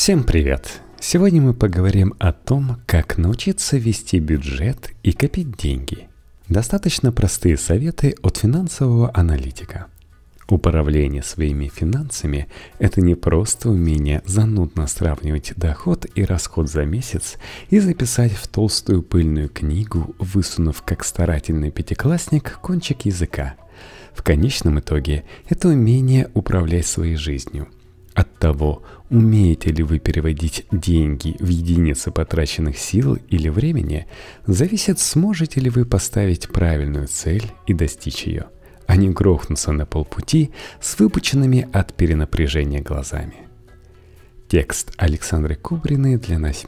Всем привет! Сегодня мы поговорим о том, как научиться вести бюджет и копить деньги. Достаточно простые советы от финансового аналитика. Управление своими финансами – это не просто умение занудно сравнивать доход и расход за месяц и записать в толстую пыльную книгу, высунув как старательный пятиклассник кончик языка. В конечном итоге это умение управлять своей жизнью – от того, умеете ли вы переводить деньги в единицы потраченных сил или времени, зависит, сможете ли вы поставить правильную цель и достичь ее, а не грохнуться на полпути с выпученными от перенапряжения глазами. Текст Александры Кубриной для нас.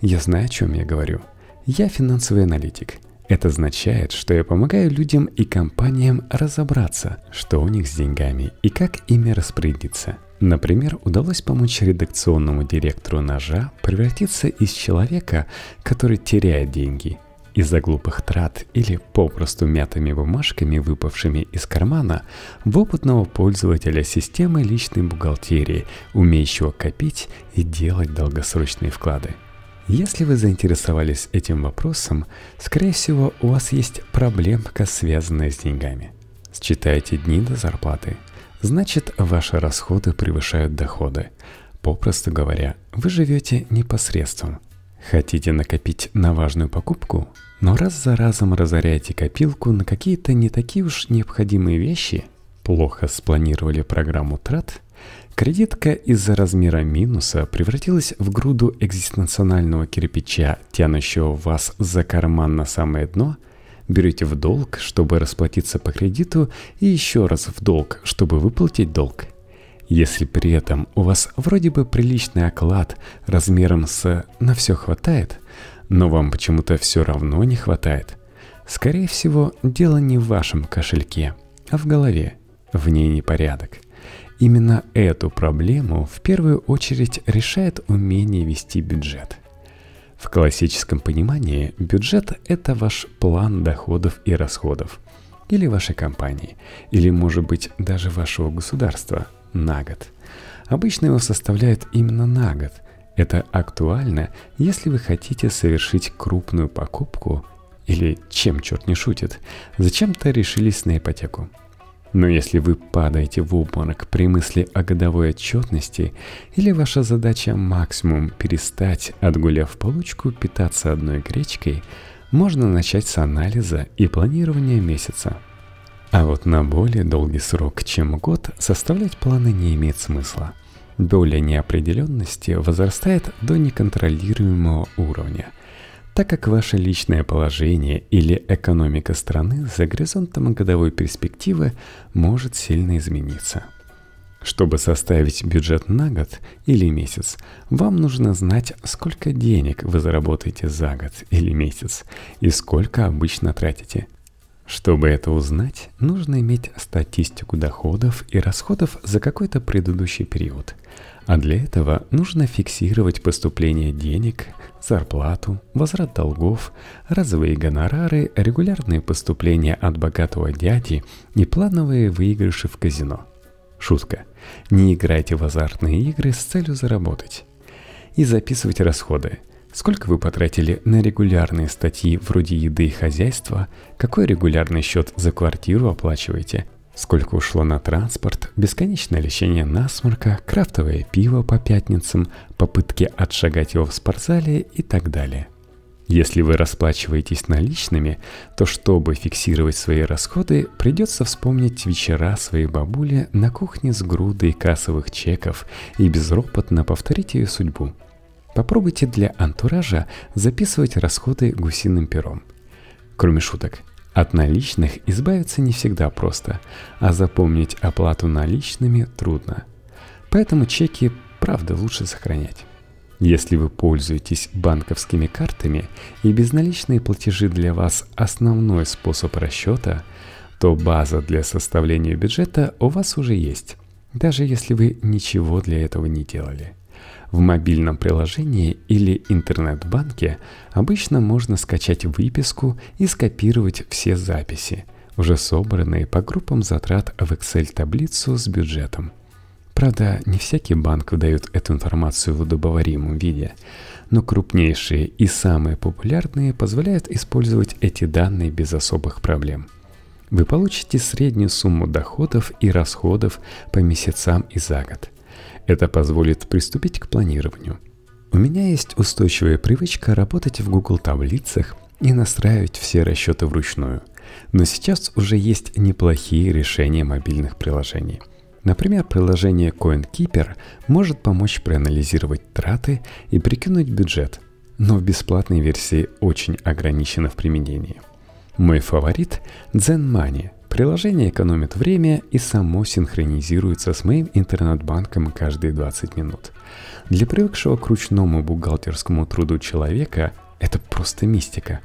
Я знаю, о чем я говорю. Я финансовый аналитик – это означает, что я помогаю людям и компаниям разобраться, что у них с деньгами и как ими распорядиться. Например, удалось помочь редакционному директору «Ножа» превратиться из человека, который теряет деньги, из-за глупых трат или попросту мятыми бумажками, выпавшими из кармана, в опытного пользователя системы личной бухгалтерии, умеющего копить и делать долгосрочные вклады – если вы заинтересовались этим вопросом, скорее всего, у вас есть проблемка, связанная с деньгами. Считаете дни до зарплаты. Значит, ваши расходы превышают доходы. Попросту говоря, вы живете непосредством. Хотите накопить на важную покупку, но раз за разом разоряете копилку на какие-то не такие уж необходимые вещи, плохо спланировали программу трат – Кредитка из-за размера минуса превратилась в груду экзистенционального кирпича, тянущего вас за карман на самое дно. Берете в долг, чтобы расплатиться по кредиту, и еще раз в долг, чтобы выплатить долг. Если при этом у вас вроде бы приличный оклад размером с «на все хватает», но вам почему-то все равно не хватает, скорее всего, дело не в вашем кошельке, а в голове. В ней непорядок – Именно эту проблему в первую очередь решает умение вести бюджет. В классическом понимании бюджет – это ваш план доходов и расходов, или вашей компании, или, может быть, даже вашего государства на год. Обычно его составляют именно на год. Это актуально, если вы хотите совершить крупную покупку или, чем черт не шутит, зачем-то решились на ипотеку – но если вы падаете в обморок при мысли о годовой отчетности, или ваша задача максимум перестать, отгуляв получку, питаться одной гречкой, можно начать с анализа и планирования месяца. А вот на более долгий срок, чем год, составлять планы не имеет смысла. Доля неопределенности возрастает до неконтролируемого уровня – так как ваше личное положение или экономика страны за горизонтом годовой перспективы может сильно измениться. Чтобы составить бюджет на год или месяц, вам нужно знать, сколько денег вы заработаете за год или месяц и сколько обычно тратите. Чтобы это узнать, нужно иметь статистику доходов и расходов за какой-то предыдущий период – а для этого нужно фиксировать поступление денег, зарплату, возврат долгов, разовые гонорары, регулярные поступления от богатого дяди и плановые выигрыши в казино. Шутка. Не играйте в азартные игры с целью заработать. И записывать расходы. Сколько вы потратили на регулярные статьи вроде еды и хозяйства, какой регулярный счет за квартиру оплачиваете – Сколько ушло на транспорт, бесконечное лечение насморка, крафтовое пиво по пятницам, попытки отшагать его в спортзале и так далее. Если вы расплачиваетесь наличными, то чтобы фиксировать свои расходы, придется вспомнить вечера своей бабули на кухне с грудой кассовых чеков и безропотно повторить ее судьбу. Попробуйте для антуража записывать расходы гусиным пером. Кроме шуток, от наличных избавиться не всегда просто, а запомнить оплату наличными трудно. Поэтому чеки, правда, лучше сохранять. Если вы пользуетесь банковскими картами и безналичные платежи для вас основной способ расчета, то база для составления бюджета у вас уже есть, даже если вы ничего для этого не делали. В мобильном приложении или интернет-банке обычно можно скачать выписку и скопировать все записи, уже собранные по группам затрат в Excel-таблицу с бюджетом. Правда, не всякий банк выдает эту информацию в удобоваримом виде, но крупнейшие и самые популярные позволяют использовать эти данные без особых проблем. Вы получите среднюю сумму доходов и расходов по месяцам и за год. Это позволит приступить к планированию. У меня есть устойчивая привычка работать в Google таблицах и настраивать все расчеты вручную. Но сейчас уже есть неплохие решения мобильных приложений – Например, приложение CoinKeeper может помочь проанализировать траты и прикинуть бюджет, но в бесплатной версии очень ограничено в применении. Мой фаворит – ZenMoney. Приложение экономит время и само синхронизируется с моим интернет-банком каждые 20 минут. Для привыкшего к ручному бухгалтерскому труду человека это просто мистика.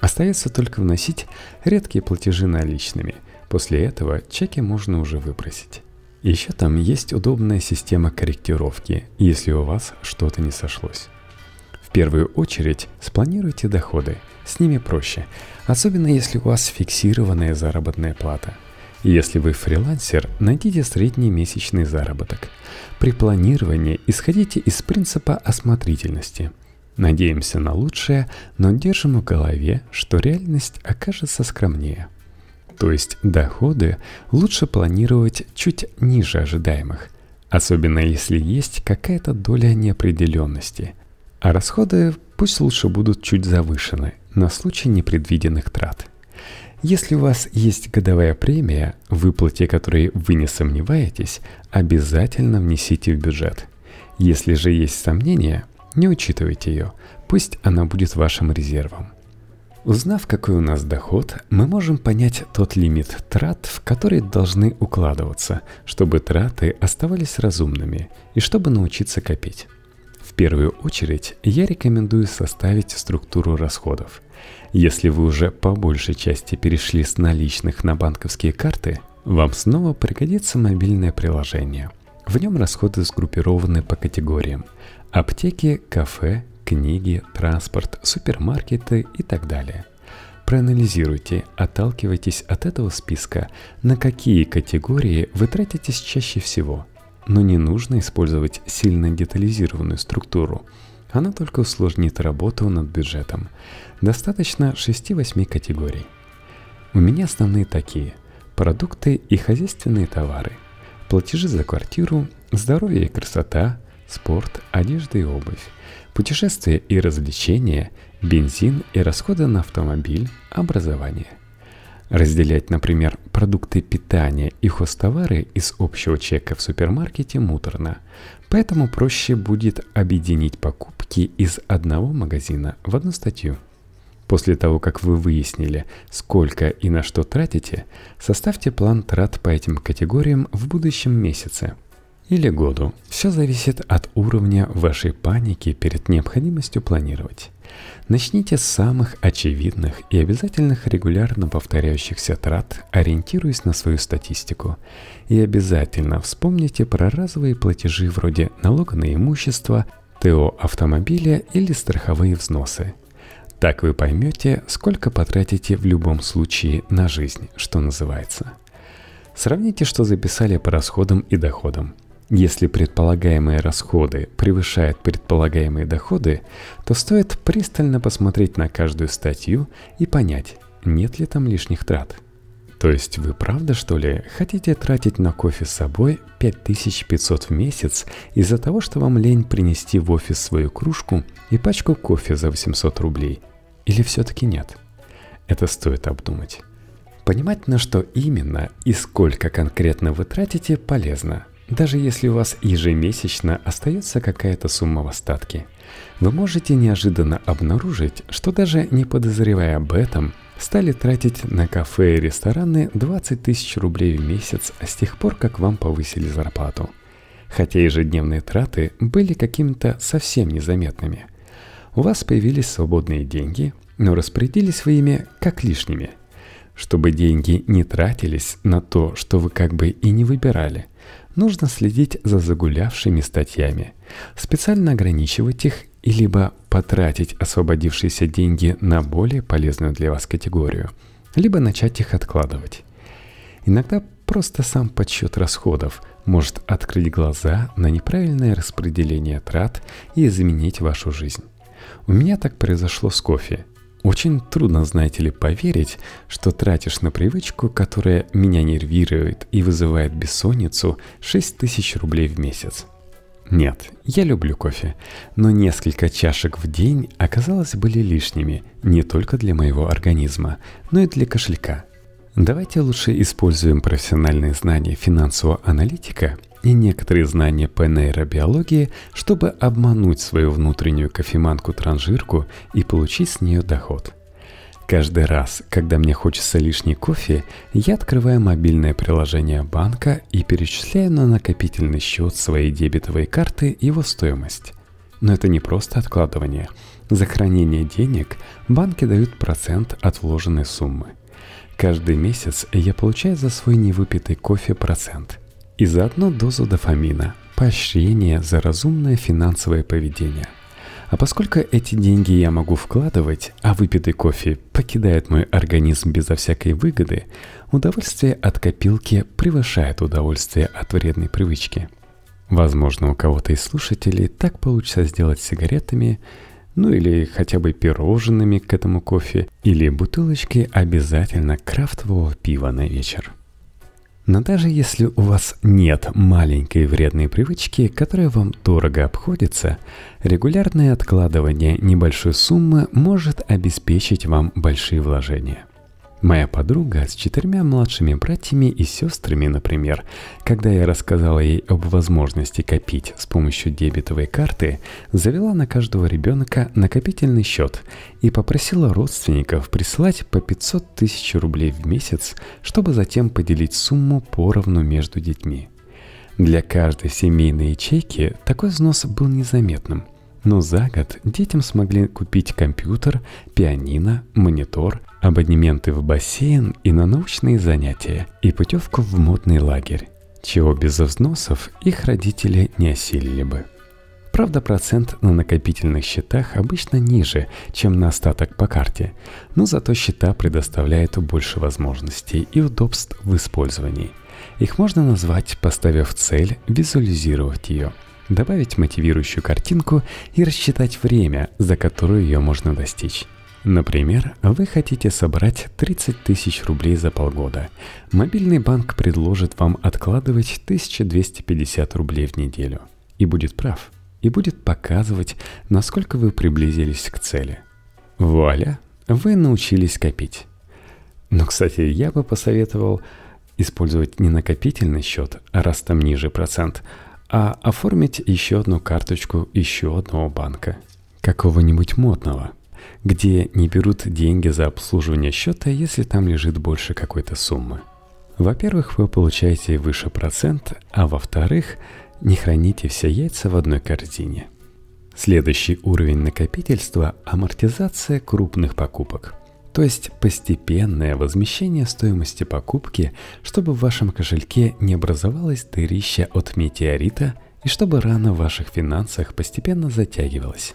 Остается только вносить редкие платежи наличными. После этого чеки можно уже выбросить. Еще там есть удобная система корректировки, если у вас что-то не сошлось. В первую очередь спланируйте доходы, с ними проще, особенно если у вас фиксированная заработная плата. Если вы фрилансер, найдите средний месячный заработок. При планировании исходите из принципа осмотрительности. Надеемся на лучшее, но держим в голове, что реальность окажется скромнее – то есть доходы лучше планировать чуть ниже ожидаемых, особенно если есть какая-то доля неопределенности. А расходы пусть лучше будут чуть завышены на случай непредвиденных трат. Если у вас есть годовая премия, выплате которой вы не сомневаетесь, обязательно внесите в бюджет. Если же есть сомнения, не учитывайте ее, пусть она будет вашим резервом. Узнав, какой у нас доход, мы можем понять тот лимит трат, в который должны укладываться, чтобы траты оставались разумными и чтобы научиться копить. В первую очередь я рекомендую составить структуру расходов. Если вы уже по большей части перешли с наличных на банковские карты, вам снова пригодится мобильное приложение. В нем расходы сгруппированы по категориям – аптеки, кафе, книги, транспорт, супермаркеты и так далее. Проанализируйте, отталкивайтесь от этого списка, на какие категории вы тратитесь чаще всего. Но не нужно использовать сильно детализированную структуру. Она только усложнит работу над бюджетом. Достаточно 6-8 категорий. У меня основные такие – продукты и хозяйственные товары, платежи за квартиру, здоровье и красота, спорт, одежда и обувь, путешествия и развлечения, бензин и расходы на автомобиль, образование. Разделять, например, продукты питания и хостовары из общего чека в супермаркете муторно, поэтому проще будет объединить покупки из одного магазина в одну статью. После того, как вы выяснили, сколько и на что тратите, составьте план трат по этим категориям в будущем месяце – или году. Все зависит от уровня вашей паники перед необходимостью планировать. Начните с самых очевидных и обязательных регулярно повторяющихся трат, ориентируясь на свою статистику. И обязательно вспомните про разовые платежи вроде налога на имущество, ТО автомобиля или страховые взносы. Так вы поймете, сколько потратите в любом случае на жизнь, что называется. Сравните, что записали по расходам и доходам. Если предполагаемые расходы превышают предполагаемые доходы, то стоит пристально посмотреть на каждую статью и понять, нет ли там лишних трат. То есть вы правда, что ли, хотите тратить на кофе с собой 5500 в месяц из-за того, что вам лень принести в офис свою кружку и пачку кофе за 800 рублей? Или все-таки нет? Это стоит обдумать. Понимать, на что именно и сколько конкретно вы тратите, полезно – даже если у вас ежемесячно остается какая-то сумма в остатке, вы можете неожиданно обнаружить, что даже не подозревая об этом, стали тратить на кафе и рестораны 20 тысяч рублей в месяц с тех пор, как вам повысили зарплату. Хотя ежедневные траты были какими-то совсем незаметными. У вас появились свободные деньги, но распорядились вы ими как лишними. Чтобы деньги не тратились на то, что вы как бы и не выбирали – нужно следить за загулявшими статьями, специально ограничивать их и либо потратить освободившиеся деньги на более полезную для вас категорию, либо начать их откладывать. Иногда просто сам подсчет расходов может открыть глаза на неправильное распределение трат и изменить вашу жизнь. У меня так произошло с кофе. Очень трудно, знаете ли, поверить, что тратишь на привычку, которая меня нервирует и вызывает бессонницу, 6 тысяч рублей в месяц. Нет, я люблю кофе, но несколько чашек в день оказалось были лишними не только для моего организма, но и для кошелька. Давайте лучше используем профессиональные знания финансового аналитика и некоторые знания по нейробиологии, чтобы обмануть свою внутреннюю кофеманку-транжирку и получить с нее доход – Каждый раз, когда мне хочется лишний кофе, я открываю мобильное приложение банка и перечисляю на накопительный счет своей дебетовой карты его стоимость. Но это не просто откладывание. За хранение денег банки дают процент от вложенной суммы. Каждый месяц я получаю за свой невыпитый кофе процент. И заодно дозу дофамина, поощрение за разумное финансовое поведение – а поскольку эти деньги я могу вкладывать, а выпитый кофе покидает мой организм безо всякой выгоды, удовольствие от копилки превышает удовольствие от вредной привычки. Возможно, у кого-то из слушателей так получится сделать сигаретами, ну или хотя бы пирожными к этому кофе, или бутылочкой обязательно крафтового пива на вечер. Но даже если у вас нет маленькой вредной привычки, которая вам дорого обходится, регулярное откладывание небольшой суммы может обеспечить вам большие вложения – Моя подруга с четырьмя младшими братьями и сестрами, например, когда я рассказала ей об возможности копить с помощью дебетовой карты, завела на каждого ребенка накопительный счет и попросила родственников присылать по 500 тысяч рублей в месяц, чтобы затем поделить сумму поровну между детьми. Для каждой семейной ячейки такой взнос был незаметным – но за год детям смогли купить компьютер, пианино, монитор, абонементы в бассейн и на научные занятия, и путевку в модный лагерь, чего без взносов их родители не осилили бы. Правда, процент на накопительных счетах обычно ниже, чем на остаток по карте, но зато счета предоставляют больше возможностей и удобств в использовании. Их можно назвать, поставив цель, визуализировать ее – добавить мотивирующую картинку и рассчитать время, за которое ее можно достичь. Например, вы хотите собрать 30 тысяч рублей за полгода. Мобильный банк предложит вам откладывать 1250 рублей в неделю. И будет прав. И будет показывать, насколько вы приблизились к цели. Вуаля, вы научились копить. Но, кстати, я бы посоветовал использовать не накопительный счет, а раз там ниже процент, а оформить еще одну карточку еще одного банка, какого-нибудь модного, где не берут деньги за обслуживание счета, если там лежит больше какой-то суммы. Во-первых, вы получаете выше процент, а во-вторых, не храните все яйца в одной корзине. Следующий уровень накопительства – амортизация крупных покупок – то есть постепенное возмещение стоимости покупки, чтобы в вашем кошельке не образовалось дырища от метеорита и чтобы рана в ваших финансах постепенно затягивалась.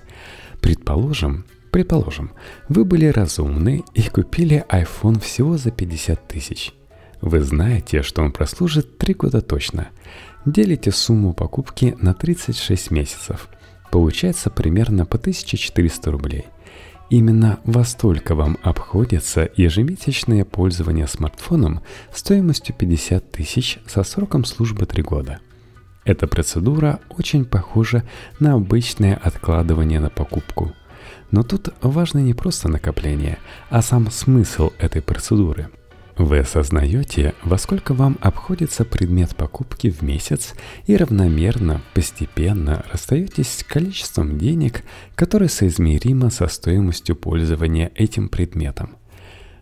Предположим, предположим, вы были разумны и купили iPhone всего за 50 тысяч. Вы знаете, что он прослужит 3 года точно. Делите сумму покупки на 36 месяцев. Получается примерно по 1400 рублей – Именно во столько вам обходится ежемесячное пользование смартфоном стоимостью 50 тысяч со сроком службы 3 года. Эта процедура очень похожа на обычное откладывание на покупку. Но тут важно не просто накопление, а сам смысл этой процедуры – вы осознаете, во сколько вам обходится предмет покупки в месяц и равномерно, постепенно расстаетесь с количеством денег, которое соизмеримо со стоимостью пользования этим предметом.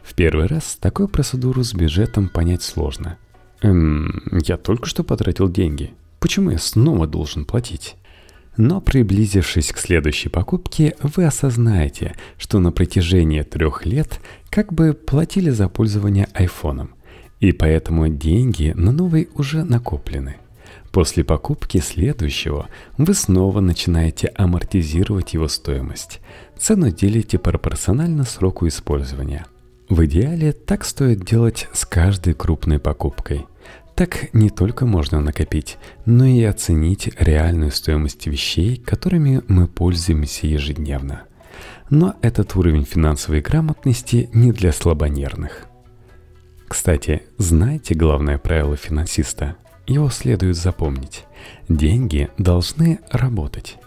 В первый раз такую процедуру с бюджетом понять сложно. Эм, я только что потратил деньги. Почему я снова должен платить? Но приблизившись к следующей покупке, вы осознаете, что на протяжении трех лет как бы платили за пользование айфоном, и поэтому деньги на новый уже накоплены. После покупки следующего вы снова начинаете амортизировать его стоимость. Цену делите пропорционально сроку использования. В идеале так стоит делать с каждой крупной покупкой – Так не только можно накопить, но и оценить реальную стоимость вещей, которыми мы пользуемся ежедневно. Но этот уровень финансовой грамотности не для слабонервных. Кстати, знаете главное правило финансиста? Его следует запомнить. Деньги должны работать.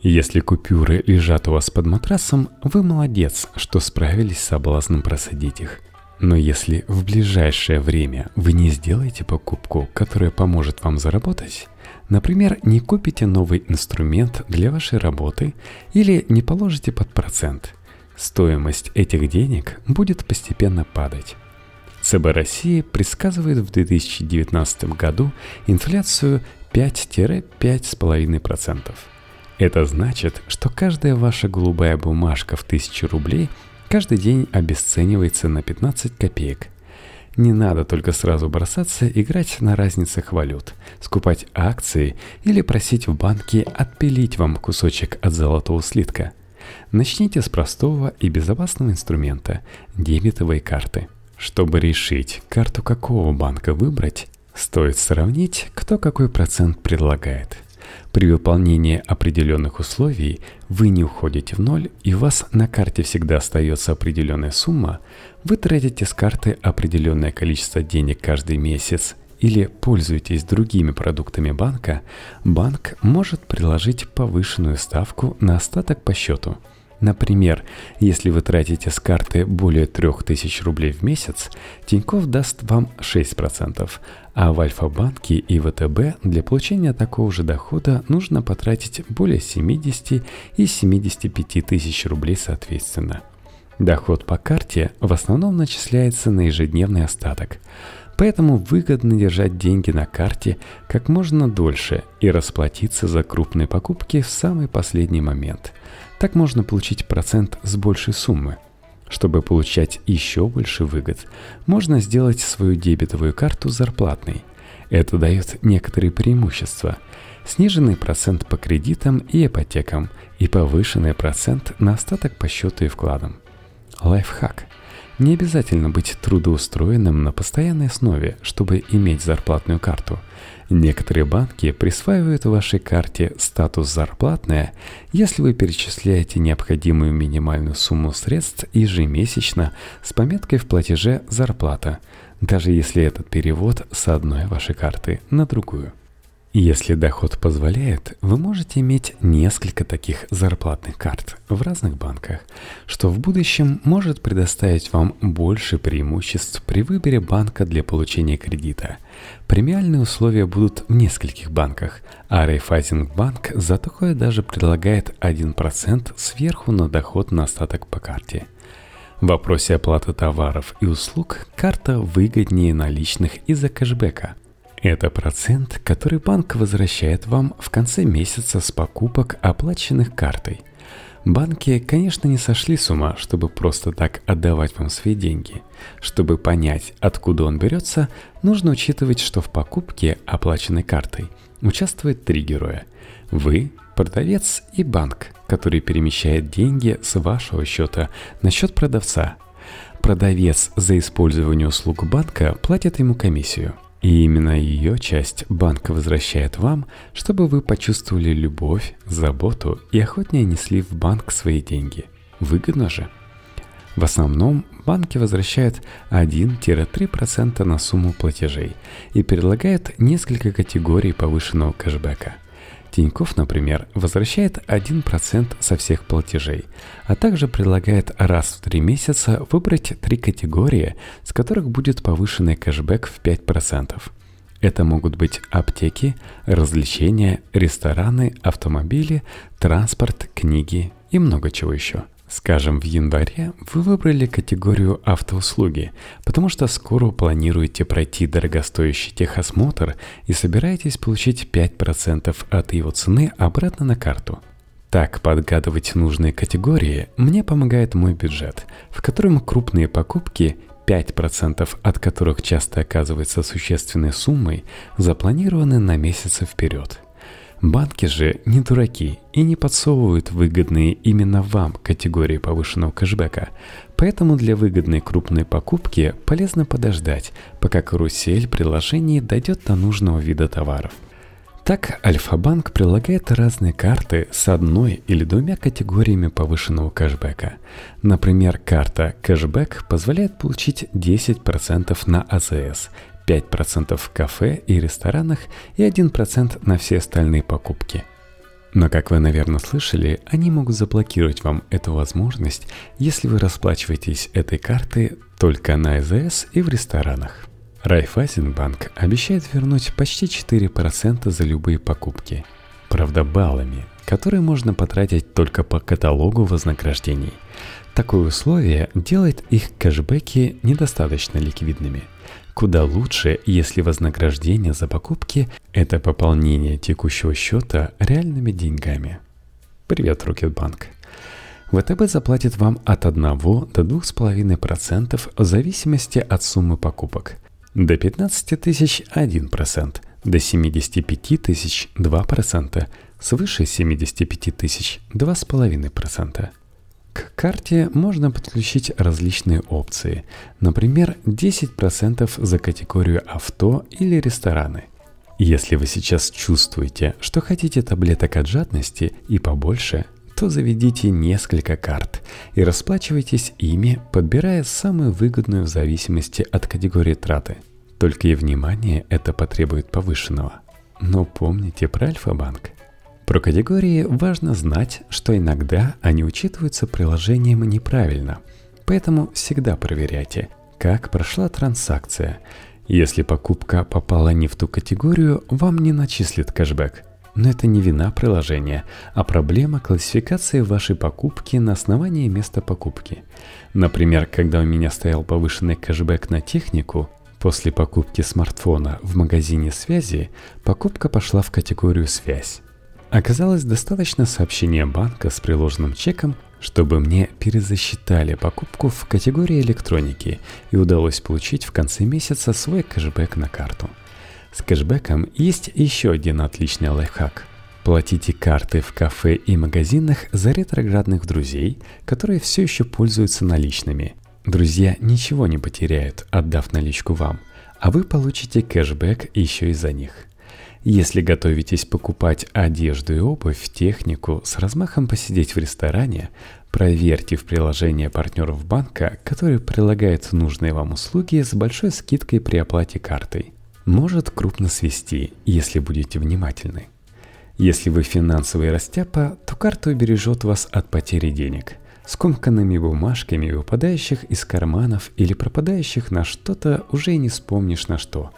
Если купюры лежат у вас под матрасом, вы молодец, что справились с соблазном просадить их. Но если в ближайшее время вы не сделаете покупку, которая поможет вам заработать, например, не купите новый инструмент для вашей работы или не положите под процент, стоимость этих денег будет постепенно падать. ЦБ России предсказывает в 2019 году инфляцию 5-5,5%. Это значит, что каждая ваша голубая бумажка в 1000 рублей – каждый день обесценивается на 15 копеек. Не надо только сразу бросаться играть на разницах валют, скупать акции или просить в банке отпилить вам кусочек от золотого слитка. Начните с простого и безопасного инструмента – дебетовой карты. Чтобы решить, карту какого банка выбрать, стоит сравнить, кто какой процент предлагает – при выполнении определенных условий вы не уходите в ноль, и у вас на карте всегда остается определенная сумма, вы тратите с карты определенное количество денег каждый месяц или пользуетесь другими продуктами банка, банк может приложить повышенную ставку на остаток по счету – Например, если вы тратите с карты более 3000 рублей в месяц, Тиньков даст вам 6%, а в Альфа-банке и ВТБ для получения такого же дохода нужно потратить более 70 и 75 тысяч рублей соответственно. Доход по карте в основном начисляется на ежедневный остаток, поэтому выгодно держать деньги на карте как можно дольше и расплатиться за крупные покупки в самый последний момент – так можно получить процент с большей суммы. Чтобы получать еще больше выгод, можно сделать свою дебетовую карту зарплатной. Это дает некоторые преимущества. Сниженный процент по кредитам и ипотекам и повышенный процент на остаток по счету и вкладам. Лайфхак. Не обязательно быть трудоустроенным на постоянной основе, чтобы иметь зарплатную карту – Некоторые банки присваивают вашей карте статус «зарплатная», если вы перечисляете необходимую минимальную сумму средств ежемесячно с пометкой в платеже «зарплата», даже если этот перевод с одной вашей карты на другую. Если доход позволяет, вы можете иметь несколько таких зарплатных карт в разных банках, что в будущем может предоставить вам больше преимуществ при выборе банка для получения кредита. Премиальные условия будут в нескольких банках, а Райфайзинг-банк за такое даже предлагает 1% сверху на доход на остаток по карте. В вопросе оплаты товаров и услуг карта выгоднее наличных из-за кэшбэка – это процент, который банк возвращает вам в конце месяца с покупок, оплаченных картой. Банки, конечно, не сошли с ума, чтобы просто так отдавать вам свои деньги. Чтобы понять, откуда он берется, нужно учитывать, что в покупке, оплаченной картой, участвует три героя. Вы, продавец и банк, который перемещает деньги с вашего счета на счет продавца. Продавец за использование услуг банка платит ему комиссию – и именно ее часть банк возвращает вам, чтобы вы почувствовали любовь, заботу и охотнее несли в банк свои деньги. Выгодно же? В основном банки возвращают 1-3% на сумму платежей и предлагают несколько категорий повышенного кэшбэка – Тиньков, например, возвращает 1% со всех платежей, а также предлагает раз в 3 месяца выбрать три категории, с которых будет повышенный кэшбэк в 5%. Это могут быть аптеки, развлечения, рестораны, автомобили, транспорт, книги и много чего еще – Скажем, в январе вы выбрали категорию автоуслуги, потому что скоро планируете пройти дорогостоящий техосмотр и собираетесь получить 5% от его цены обратно на карту. Так подгадывать нужные категории мне помогает мой бюджет, в котором крупные покупки 5% от которых часто оказываются существенной суммой, запланированы на месяцы вперед – Банки же не дураки и не подсовывают выгодные именно вам категории повышенного кэшбэка, поэтому для выгодной крупной покупки полезно подождать, пока карусель приложений дойдет до нужного вида товаров. Так, Альфа-банк прилагает разные карты с одной или двумя категориями повышенного кэшбэка. Например, карта кэшбэк позволяет получить 10% на АЗС, 5% в кафе и ресторанах и 1% на все остальные покупки. Но, как вы, наверное, слышали, они могут заблокировать вам эту возможность, если вы расплачиваетесь этой картой только на АЗС и в ресторанах. Райфайзенбанк обещает вернуть почти 4% за любые покупки. Правда, баллами, которые можно потратить только по каталогу вознаграждений. Такое условие делает их кэшбэки недостаточно ликвидными. Куда лучше, если вознаграждение за покупки – это пополнение текущего счета реальными деньгами. Привет, Рокетбанк. ВТБ заплатит вам от 1 до 2,5% в зависимости от суммы покупок – до 15 тысяч 1%, до 75 тысяч 2%, свыше 75 тысяч 2,5%. К карте можно подключить различные опции, например, 10% за категорию авто или рестораны. Если вы сейчас чувствуете, что хотите таблеток от жадности и побольше, то заведите несколько карт и расплачивайтесь ими, подбирая самую выгодную в зависимости от категории траты. Только и внимание это потребует повышенного. Но помните про Альфа-банк. Про категории важно знать, что иногда они учитываются приложением неправильно. Поэтому всегда проверяйте, как прошла транзакция. Если покупка попала не в ту категорию, вам не начислит кэшбэк – но это не вина приложения, а проблема классификации вашей покупки на основании места покупки. Например, когда у меня стоял повышенный кэшбэк на технику, после покупки смартфона в магазине связи, покупка пошла в категорию «Связь». Оказалось достаточно сообщения банка с приложенным чеком, чтобы мне перезасчитали покупку в категории электроники и удалось получить в конце месяца свой кэшбэк на карту – с кэшбэком есть еще один отличный лайфхак. Платите карты в кафе и магазинах за ретроградных друзей, которые все еще пользуются наличными. Друзья ничего не потеряют, отдав наличку вам, а вы получите кэшбэк еще и за них. Если готовитесь покупать одежду и обувь, технику, с размахом посидеть в ресторане, проверьте в приложении партнеров банка, который прилагает нужные вам услуги с большой скидкой при оплате картой может крупно свести, если будете внимательны. Если вы финансовый растяпа, то карта убережет вас от потери денег, скомканными бумажками, выпадающих из карманов или пропадающих на что-то, уже не вспомнишь на что.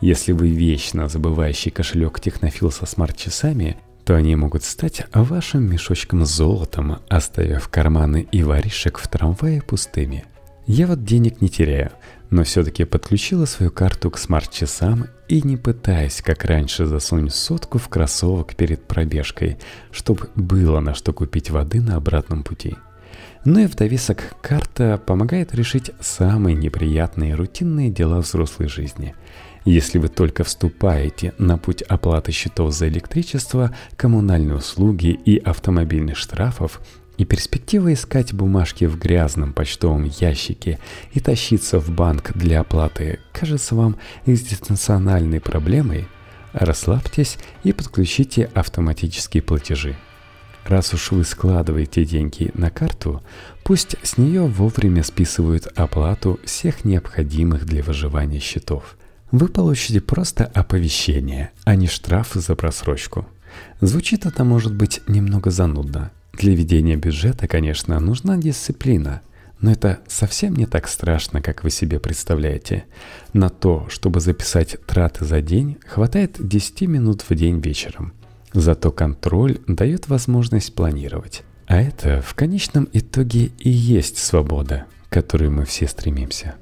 Если вы вечно забывающий кошелек технофил со смарт-часами, то они могут стать вашим мешочком с золотом, оставив карманы и варежек в трамвае пустыми. Я вот денег не теряю – но все-таки подключила свою карту к смарт-часам и не пытаясь, как раньше, засунуть сотку в кроссовок перед пробежкой, чтобы было на что купить воды на обратном пути. Ну и в довесок карта помогает решить самые неприятные рутинные дела взрослой жизни. Если вы только вступаете на путь оплаты счетов за электричество, коммунальные услуги и автомобильных штрафов, и перспектива искать бумажки в грязном почтовом ящике и тащиться в банк для оплаты кажется вам экзистенциональной проблемой, расслабьтесь и подключите автоматические платежи. Раз уж вы складываете деньги на карту, пусть с нее вовремя списывают оплату всех необходимых для выживания счетов. Вы получите просто оповещение, а не штраф за просрочку. Звучит это может быть немного занудно, для ведения бюджета, конечно, нужна дисциплина, но это совсем не так страшно, как вы себе представляете. На то, чтобы записать траты за день, хватает 10 минут в день вечером. Зато контроль дает возможность планировать. А это в конечном итоге и есть свобода, к которой мы все стремимся.